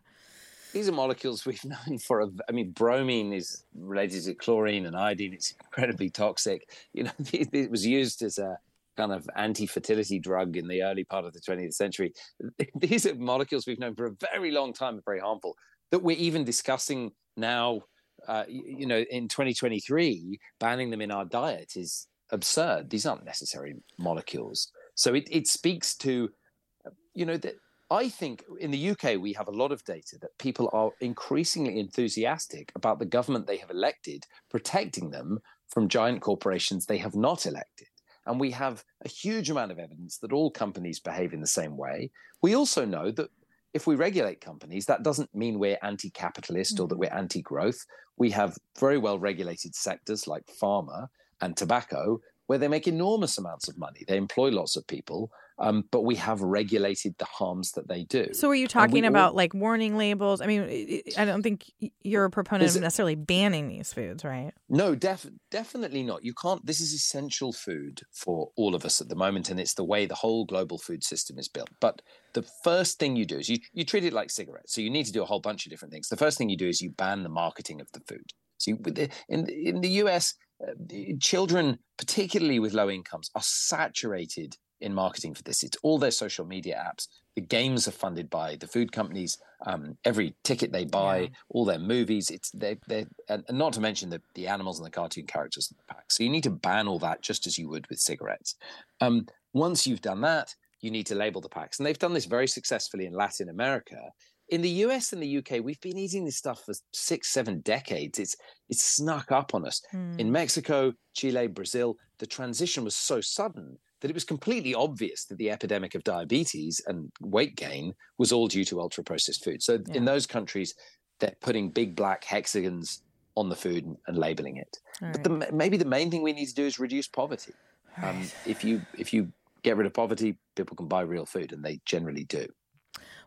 Speaker 2: these are molecules we've known for a, I mean, bromine is related to chlorine and iodine. It's incredibly toxic. You know, it was used as a kind of anti-fertility drug in the early part of the 20th century. These are molecules we've known for a very long time very harmful that we're even discussing now. Uh, you know, in 2023, banning them in our diet is absurd. These aren't necessary molecules. So it, it speaks to, you know, that I think in the UK, we have a lot of data that people are increasingly enthusiastic about the government they have elected protecting them from giant corporations they have not elected. And we have a huge amount of evidence that all companies behave in the same way. We also know that if we regulate companies, that doesn't mean we're anti capitalist or that mm-hmm. we're anti growth. We have very well regulated sectors like pharma and tobacco where they make enormous amounts of money. They employ lots of people, um, but we have regulated the harms that they do.
Speaker 1: So, are you talking about all... like warning labels? I mean, I don't think you're a proponent is of necessarily banning these foods, right?
Speaker 2: No, def- definitely not. You can't. This is essential food for all of us at the moment, and it's the way the whole global food system is built. But the first thing you do is you, you treat it like cigarettes. So, you need to do a whole bunch of different things. The first thing you do is you ban the marketing of the food. So, you, in in the US, uh, children, particularly with low incomes, are saturated in marketing for this. It's all their social media apps. The games are funded by the food companies. Um, every ticket they buy, yeah. all their movies. It's they they and not to mention the the animals and the cartoon characters in the pack. So you need to ban all that just as you would with cigarettes. Um, once you've done that, you need to label the packs, and they've done this very successfully in Latin America. In the US and the UK, we've been eating this stuff for six, seven decades. It's it's snuck up on us. Mm. In Mexico, Chile, Brazil, the transition was so sudden that it was completely obvious that the epidemic of diabetes and weight gain was all due to ultra processed food. So yeah. in those countries, they're putting big black hexagons on the food and, and labeling it. But the, maybe the main thing we need to do is reduce poverty. Um, right. Um, if you if you get rid of poverty, people can buy real food, and they generally do.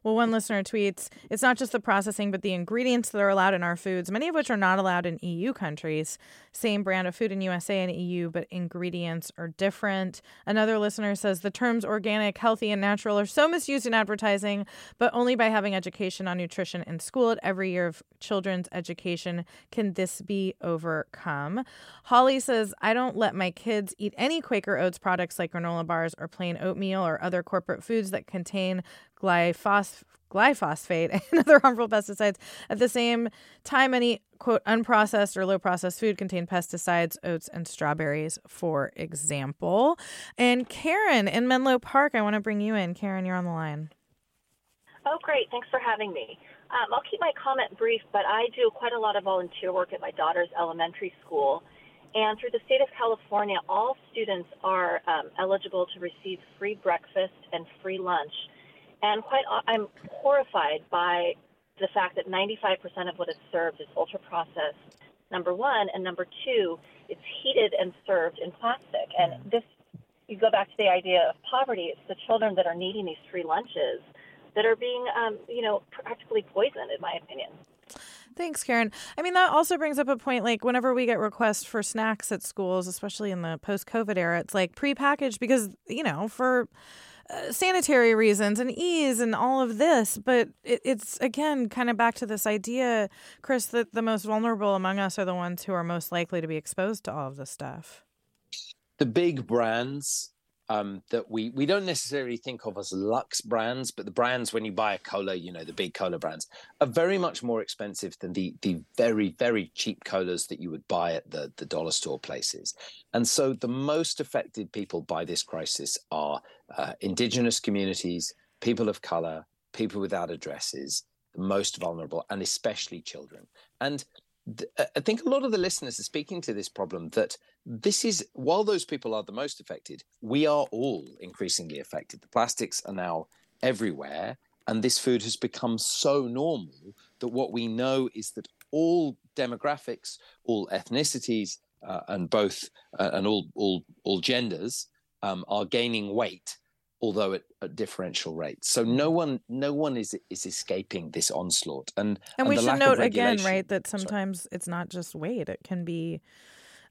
Speaker 1: Well, one listener tweets It's not just the processing, but the ingredients that are allowed in our foods, many of which are not allowed in EU countries. Same brand of food in USA and EU, but ingredients are different. Another listener says the terms organic, healthy, and natural are so misused in advertising, but only by having education on nutrition in school at every year of children's education can this be overcome. Holly says, I don't let my kids eat any Quaker Oats products like granola bars or plain oatmeal or other corporate foods that contain glyphosate glyphosate and other harmful pesticides. At the same time, any quote unprocessed or low processed food contain pesticides, oats, and strawberries, for example. And Karen in Menlo Park, I want to bring you in. Karen, you're on the line.
Speaker 6: Oh, great. Thanks for having me. Um, I'll keep my comment brief, but I do quite a lot of volunteer work at my daughter's elementary school. And through the state of California, all students are um, eligible to receive free breakfast and free lunch. And quite, I'm horrified by the fact that 95% of what is served is ultra processed. Number one, and number two, it's heated and served in plastic. And this, you go back to the idea of poverty. It's the children that are needing these free lunches that are being, um, you know, practically poisoned, in my opinion.
Speaker 1: Thanks, Karen. I mean, that also brings up a point like whenever we get requests for snacks at schools, especially in the post COVID era, it's like prepackaged because, you know, for uh, sanitary reasons and ease and all of this. But it, it's, again, kind of back to this idea, Chris, that the most vulnerable among us are the ones who are most likely to be exposed to all of this stuff.
Speaker 2: The big brands um, that we we don't necessarily think of as Lux brands, but the brands when you buy a cola, you know, the big cola brands are very much more expensive than the the very very cheap colas that you would buy at the the dollar store places. And so the most affected people by this crisis are uh, indigenous communities, people of color, people without addresses, the most vulnerable, and especially children. And I think a lot of the listeners are speaking to this problem that this is, while those people are the most affected, we are all increasingly affected. The plastics are now everywhere, and this food has become so normal that what we know is that all demographics, all ethnicities, uh, and both uh, and all all all genders um, are gaining weight although at, at, differential rates. So no one, no one is is escaping this onslaught. And
Speaker 1: and, and we should note again, right, that sometimes sorry. it's not just weight; it can be,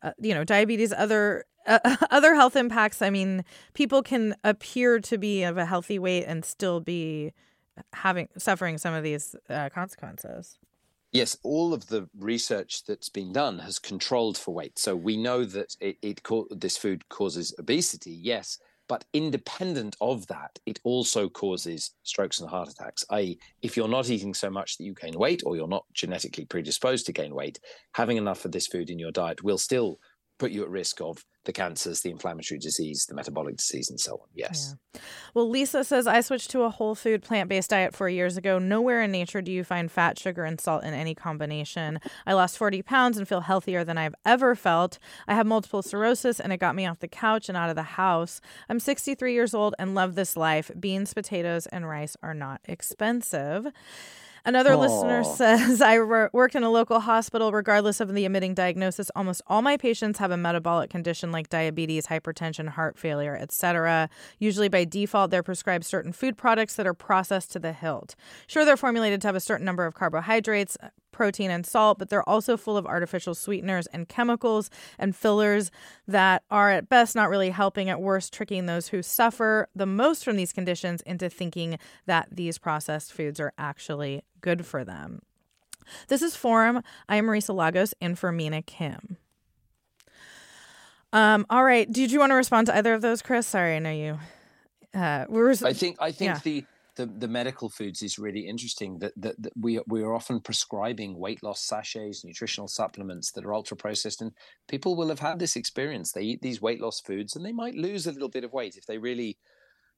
Speaker 1: uh, you know, diabetes, other uh, other health impacts. I mean, people can appear to be of a healthy weight and still be having suffering some of these uh, consequences.
Speaker 2: Yes, all of the research that's been done has controlled for weight. So we know that it, it this food causes obesity. Yes, but independent of that, it also causes strokes and heart attacks. I.e., if you're not eating so much that you gain weight or you're not genetically predisposed to gain weight, having enough of this food in your diet will still put you at risk of the cancers, the inflammatory disease, the metabolic disease, and so on. Yes.
Speaker 1: Yeah. Well, Lisa says, I switched to a whole food plant based diet four years ago. Nowhere in nature do you find fat, sugar, and salt in any combination. I lost 40 pounds and feel healthier than I've ever felt. I have multiple sclerosis, and it got me off the couch and out of the house. I'm 63 years old and love this life. Beans, potatoes, and rice are not expensive. Another Aww. listener says, I worked in a local hospital. Regardless of the admitting diagnosis, almost all my patients have a metabolic condition like diabetes, hypertension, heart failure, etc. Usually by default, they're prescribed certain food products that are processed to the hilt. Sure, they're formulated to have a certain number of carbohydrates, protein and salt, but they're also full of artificial sweeteners and chemicals and fillers that are at best not really helping, at worst, tricking those who suffer the most from these conditions into thinking that these processed foods are actually good for them. This is Forum. I am Marisa Lagos in for Mina Kim. Um, all right. Did you want to respond to either of those, Chris? Sorry, I know you. Uh, we were.
Speaker 2: I think. I think yeah. the the, the medical foods is really interesting that, that, that we, we are often prescribing weight loss sachets, nutritional supplements that are ultra processed. And people will have had this experience. They eat these weight loss foods and they might lose a little bit of weight if they really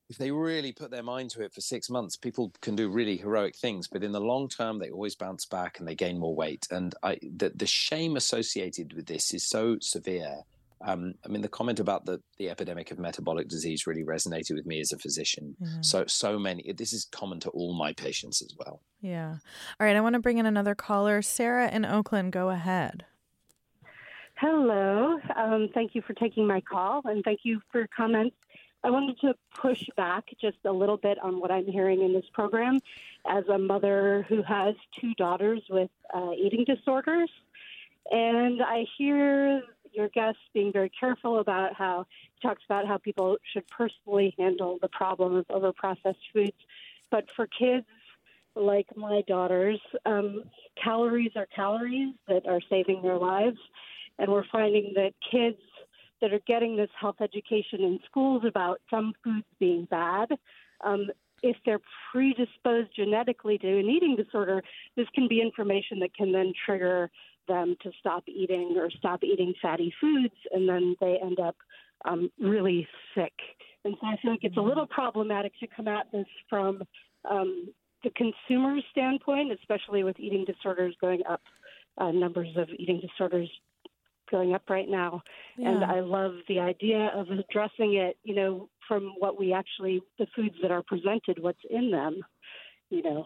Speaker 2: if they really put their mind to it for six months, people can do really heroic things. But in the long term, they always bounce back and they gain more weight. And I, the, the shame associated with this is so severe um, I mean, the comment about the the epidemic of metabolic disease really resonated with me as a physician. Mm-hmm. So so many. This is common to all my patients as well.
Speaker 1: Yeah. All right. I want to bring in another caller, Sarah in Oakland. Go ahead.
Speaker 7: Hello. Um, thank you for taking my call, and thank you for your comments I wanted to push back just a little bit on what I'm hearing in this program as a mother who has two daughters with uh, eating disorders. And I hear your guest being very careful about how he talks about how people should personally handle the problem of overprocessed foods. But for kids like my daughters, um, calories are calories that are saving their lives. And we're finding that kids that are getting this health education in schools about some foods being bad, um, if they're predisposed genetically to an eating disorder, this can be information that can then trigger them to stop eating or stop eating fatty foods, and then they end up um, really sick. And so I feel like it's a little problematic to come at this from um, the consumer standpoint, especially with eating disorders going up, uh, numbers of eating disorders going up right now. Yeah. And I love the idea of addressing it, you know, from what we actually, the foods that are presented, what's in them, you know.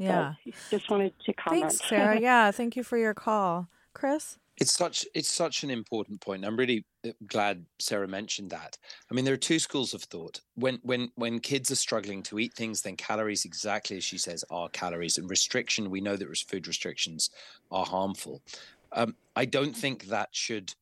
Speaker 1: Yeah.
Speaker 7: But just wanted to comment.
Speaker 1: Thanks, Sarah. yeah. Thank you for your call. Chris?
Speaker 2: It's such it's such an important point. I'm really uh, glad Sarah mentioned that. I mean, there are two schools of thought. When when when kids are struggling to eat things, then calories, exactly as she says, are calories. And restriction, we know that food restrictions are harmful. Um, I don't think that should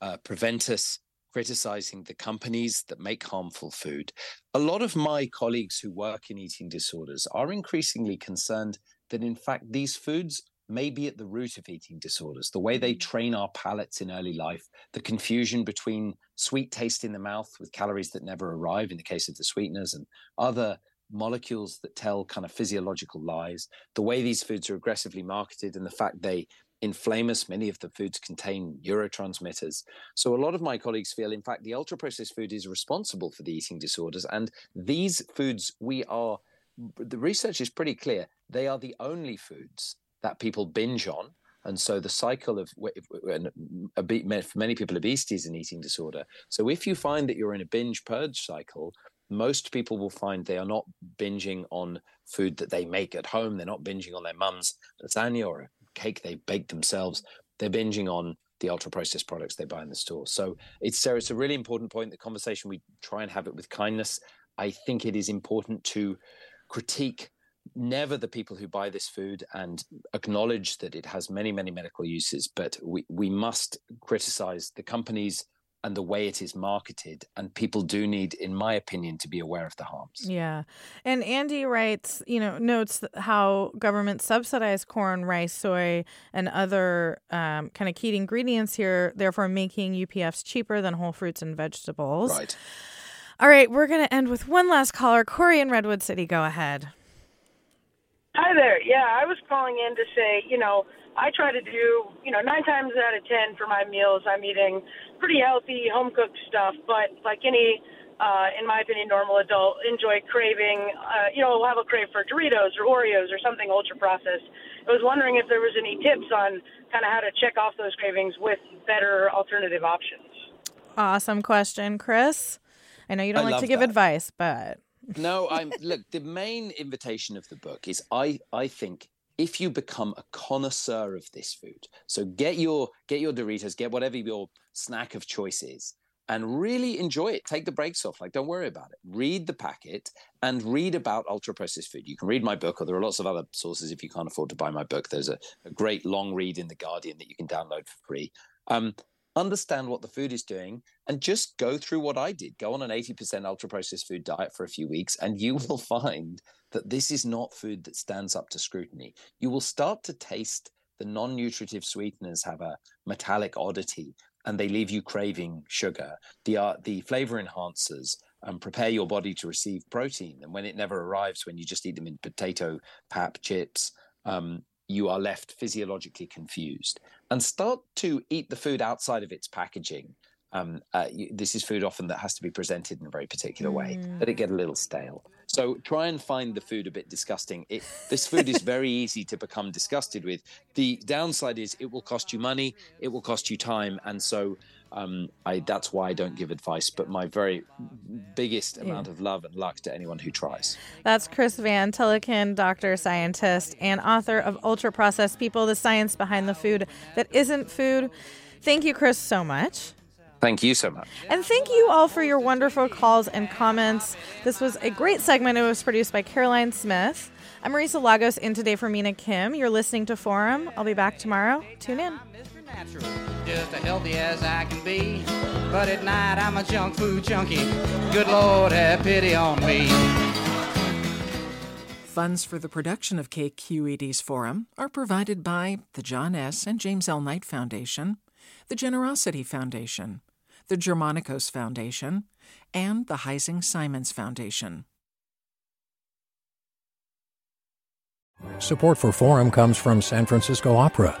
Speaker 2: uh, prevent us criticizing the companies that make harmful food. A lot of my colleagues who work in eating disorders are increasingly concerned that, in fact, these foods may be at the root of eating disorders. The way they mm. train our palates in early life, the confusion between sweet taste in the mouth with calories that never arrive in the case of the sweeteners and other molecules that tell kind of physiological lies, the way these foods are aggressively marketed, and the fact they inflame us. Many of the foods contain neurotransmitters. So, a lot of my colleagues feel, in fact, the ultra processed food is responsible for the eating disorders. And these foods, we are, the research is pretty clear, they are the only foods that people binge on. And so the cycle of for many people, obesity is an eating disorder. So if you find that you're in a binge purge cycle, most people will find they are not binging on food that they make at home. They're not binging on their mum's lasagna or cake they bake themselves. They're binging on the ultra processed products they buy in the store. So it's Sarah, it's a really important point. The conversation we try and have it with kindness. I think it is important to critique never the people who buy this food and acknowledge that it has many, many medical uses, but we, we must criticize the companies and the way it is marketed. And people do need, in my opinion, to be aware of the harms.
Speaker 1: Yeah. And Andy writes, you know, notes how governments subsidize corn, rice, soy, and other um, kind of key ingredients here, therefore making UPFs cheaper than whole fruits and vegetables.
Speaker 2: Right.
Speaker 1: All right. We're going to end with one last caller. Corey in Redwood City, go ahead.
Speaker 8: Hi there. Yeah, I was calling in to say, you know, I try to do, you know, nine times out of ten for my meals, I'm eating pretty healthy, home cooked stuff. But like any, uh, in my opinion, normal adult, enjoy craving, uh, you know, we'll have a crave for Doritos or Oreos or something ultra processed. I was wondering if there was any tips on kind of how to check off those cravings with better alternative options.
Speaker 1: Awesome question, Chris. I know you don't I like to give that. advice, but
Speaker 2: no, I'm look, the main invitation of the book is I I think if you become a connoisseur of this food so get your get your doritos get whatever your snack of choice is and really enjoy it. Take the brakes off like don't worry about it. Read the packet and read about ultra processed food. You can read my book or there are lots of other sources if you can't afford to buy my book. There's a, a great long read in the guardian that you can download for free. Um, understand what the food is doing and just go through what i did go on an 80% ultra processed food diet for a few weeks and you will find that this is not food that stands up to scrutiny. You will start to taste the non nutritive sweeteners have a metallic oddity and they leave you craving sugar. The, uh, the flavor enhancers um, prepare your body to receive protein. And when it never arrives, when you just eat them in potato, pap, chips, um, you are left physiologically confused. And start to eat the food outside of its packaging. Um, uh, you, this is food often that has to be presented in a very particular way, mm. let it get a little stale. So try and find the food a bit disgusting. It, this food is very easy to become disgusted with. The downside is it will cost you money, it will cost you time, and so um, I, that's why I don't give advice. But my very biggest amount of love and luck to anyone who tries.
Speaker 1: That's Chris Van Tulleken, doctor, scientist, and author of Ultra Processed People: The Science Behind the Food That Isn't Food. Thank you, Chris, so much.
Speaker 2: Thank you so much.
Speaker 1: And thank you all for your wonderful calls and comments. This was a great segment. It was produced by Caroline Smith. I'm Marisa Lagos in today for Mina Kim. You're listening to Forum. I'll be back tomorrow. Tune in.
Speaker 9: Just as healthy as I can be. But at night I'm a junk food junkie. Good Lord, have pity on me.
Speaker 10: Funds for the production of KQED's Forum are provided by the John S. and James L. Knight Foundation, the Generosity Foundation, the Germanacos Foundation, and the Heising Simons Foundation.
Speaker 11: Support for Forum comes from San Francisco Opera.